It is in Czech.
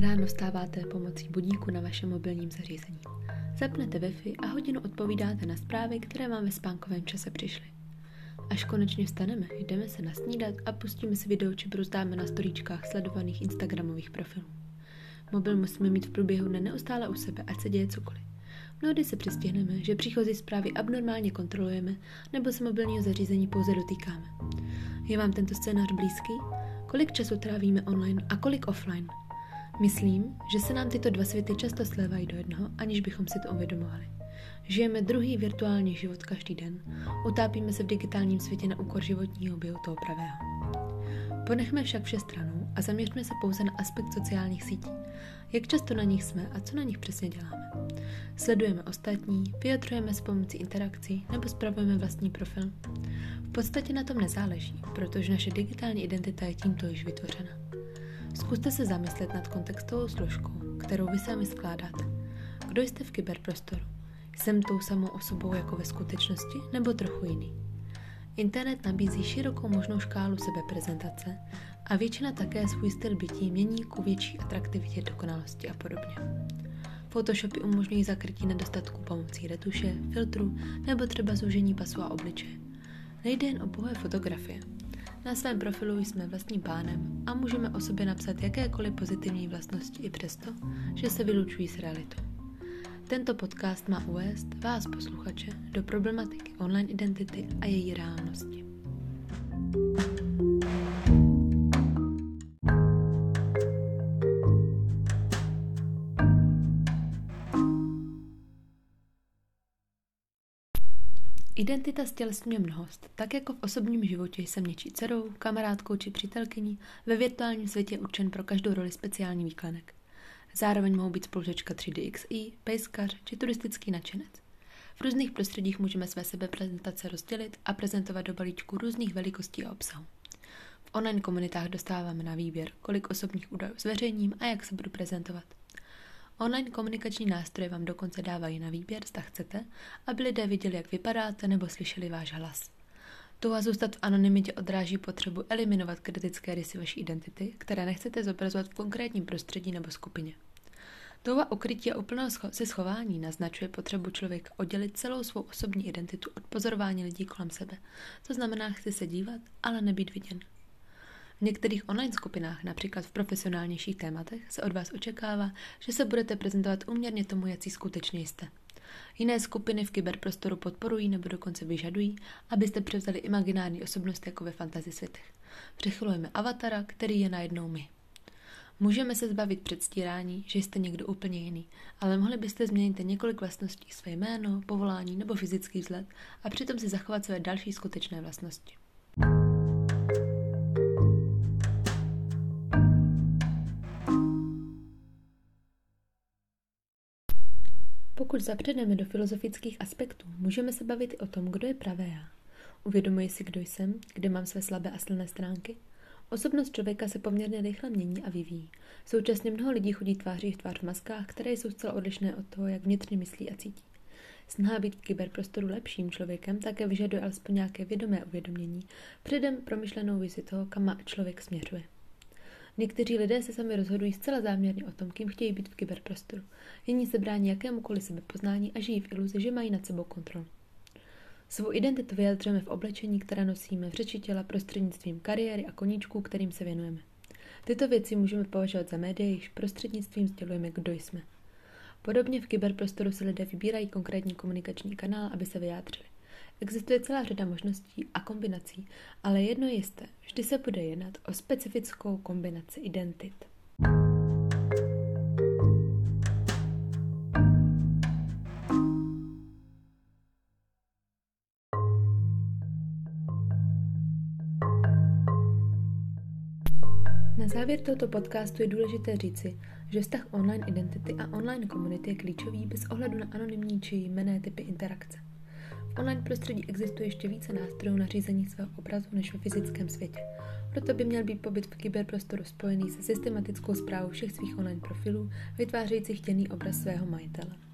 Ráno vstáváte pomocí budíku na vašem mobilním zařízení. Zapnete Wi-Fi a hodinu odpovídáte na zprávy, které vám ve spánkovém čase přišly. Až konečně vstaneme, jdeme se nasnídat a pustíme si video či bruzdáme na storíčkách sledovaných Instagramových profilů. Mobil musíme mít v průběhu dne neustále u sebe, ať se děje cokoliv. Mnohdy se přistihneme, že příchozí zprávy abnormálně kontrolujeme nebo se mobilního zařízení pouze dotýkáme. Je vám tento scénář blízký? Kolik času trávíme online a kolik offline? Myslím, že se nám tyto dva světy často slévají do jednoho, aniž bychom si to uvědomovali. Žijeme druhý virtuální život každý den, utápíme se v digitálním světě na úkor životního bio toho pravého. Ponechme však vše stranou a zaměřme se pouze na aspekt sociálních sítí. Jak často na nich jsme a co na nich přesně děláme. Sledujeme ostatní, vyjadřujeme s pomocí interakcí nebo spravujeme vlastní profil. V podstatě na tom nezáleží, protože naše digitální identita je tímto již vytvořena. Zkuste se zamyslet nad kontextovou složkou, kterou vy sami skládáte. Kdo jste v kyberprostoru? Jsem tou samou osobou jako ve skutečnosti nebo trochu jiný? Internet nabízí širokou možnou škálu sebeprezentace a většina také svůj styl bytí mění ku větší atraktivitě, dokonalosti a podobně. Photoshopy umožňují zakrytí nedostatků pomocí retuše, filtru nebo třeba zúžení pasu a obličeje. Nejde jen o pouhé fotografie, na svém profilu jsme vlastním pánem a můžeme o sobě napsat jakékoliv pozitivní vlastnosti i přesto, že se vylučují s realitou. Tento podcast má uvést vás posluchače do problematiky online identity a její reálnosti. Identita stělesňuje mnohost, tak jako v osobním životě jsem něčí dcerou, kamarádkou či přítelkyní, ve virtuálním světě určen pro každou roli speciální výklenek. Zároveň mohou být spolužečka 3DXI, pejskař či turistický nadšenec. V různých prostředích můžeme své sebeprezentace rozdělit a prezentovat do balíčku různých velikostí a obsahu. V online komunitách dostáváme na výběr, kolik osobních údajů zveřejním a jak se budu prezentovat. Online komunikační nástroje vám dokonce dávají na výběr, zda chcete, aby lidé viděli, jak vypadáte nebo slyšeli váš hlas. Touha zůstat v anonymitě odráží potřebu eliminovat kritické rysy vaší identity, které nechcete zobrazovat v konkrétním prostředí nebo skupině. Touha ukrytí a úplného se schování naznačuje potřebu člověka oddělit celou svou osobní identitu od pozorování lidí kolem sebe. To znamená, chci se dívat, ale nebýt viděn. V některých online skupinách, například v profesionálnějších tématech, se od vás očekává, že se budete prezentovat uměrně tomu, jaký skutečně jste. Jiné skupiny v kyberprostoru podporují nebo dokonce vyžadují, abyste převzali imaginární osobnost jako ve fantasy světech. Přechylujeme avatara, který je najednou my. Můžeme se zbavit předstírání, že jste někdo úplně jiný, ale mohli byste změnit několik vlastností, své jméno, povolání nebo fyzický vzhled a přitom si zachovat své další skutečné vlastnosti. Pokud zapředeme do filozofických aspektů, můžeme se bavit i o tom, kdo je pravé já. Uvědomuji si, kdo jsem, kde mám své slabé a silné stránky. Osobnost člověka se poměrně rychle mění a vyvíjí. Současně mnoho lidí chodí tváří v tvář v maskách, které jsou zcela odlišné od toho, jak vnitřně myslí a cítí. Snaha být v kyberprostoru lepším člověkem také vyžaduje alespoň nějaké vědomé uvědomění, předem promyšlenou vizi toho, kam člověk směřuje. Někteří lidé se sami rozhodují zcela záměrně o tom, kým chtějí být v kyberprostoru. Jiní se brání jakémukoliv sebepoznání a žijí v iluzi, že mají nad sebou kontrolu. Svou identitu vyjadřujeme v oblečení, které nosíme, v řeči těla prostřednictvím kariéry a koníčků, kterým se věnujeme. Tyto věci můžeme považovat za média, jejichž prostřednictvím sdělujeme, kdo jsme. Podobně v kyberprostoru si lidé vybírají konkrétní komunikační kanál, aby se vyjádřili. Existuje celá řada možností a kombinací, ale jedno je jisté, vždy se bude jednat o specifickou kombinaci identit. Na závěr tohoto podcastu je důležité říci, že vztah online identity a online komunity je klíčový bez ohledu na anonymní či jmené typy interakce online prostředí existuje ještě více nástrojů na řízení svého obrazu než ve fyzickém světě. Proto by měl být pobyt v kyberprostoru spojený se systematickou zprávou všech svých online profilů, vytvářejících chtěný obraz svého majitele.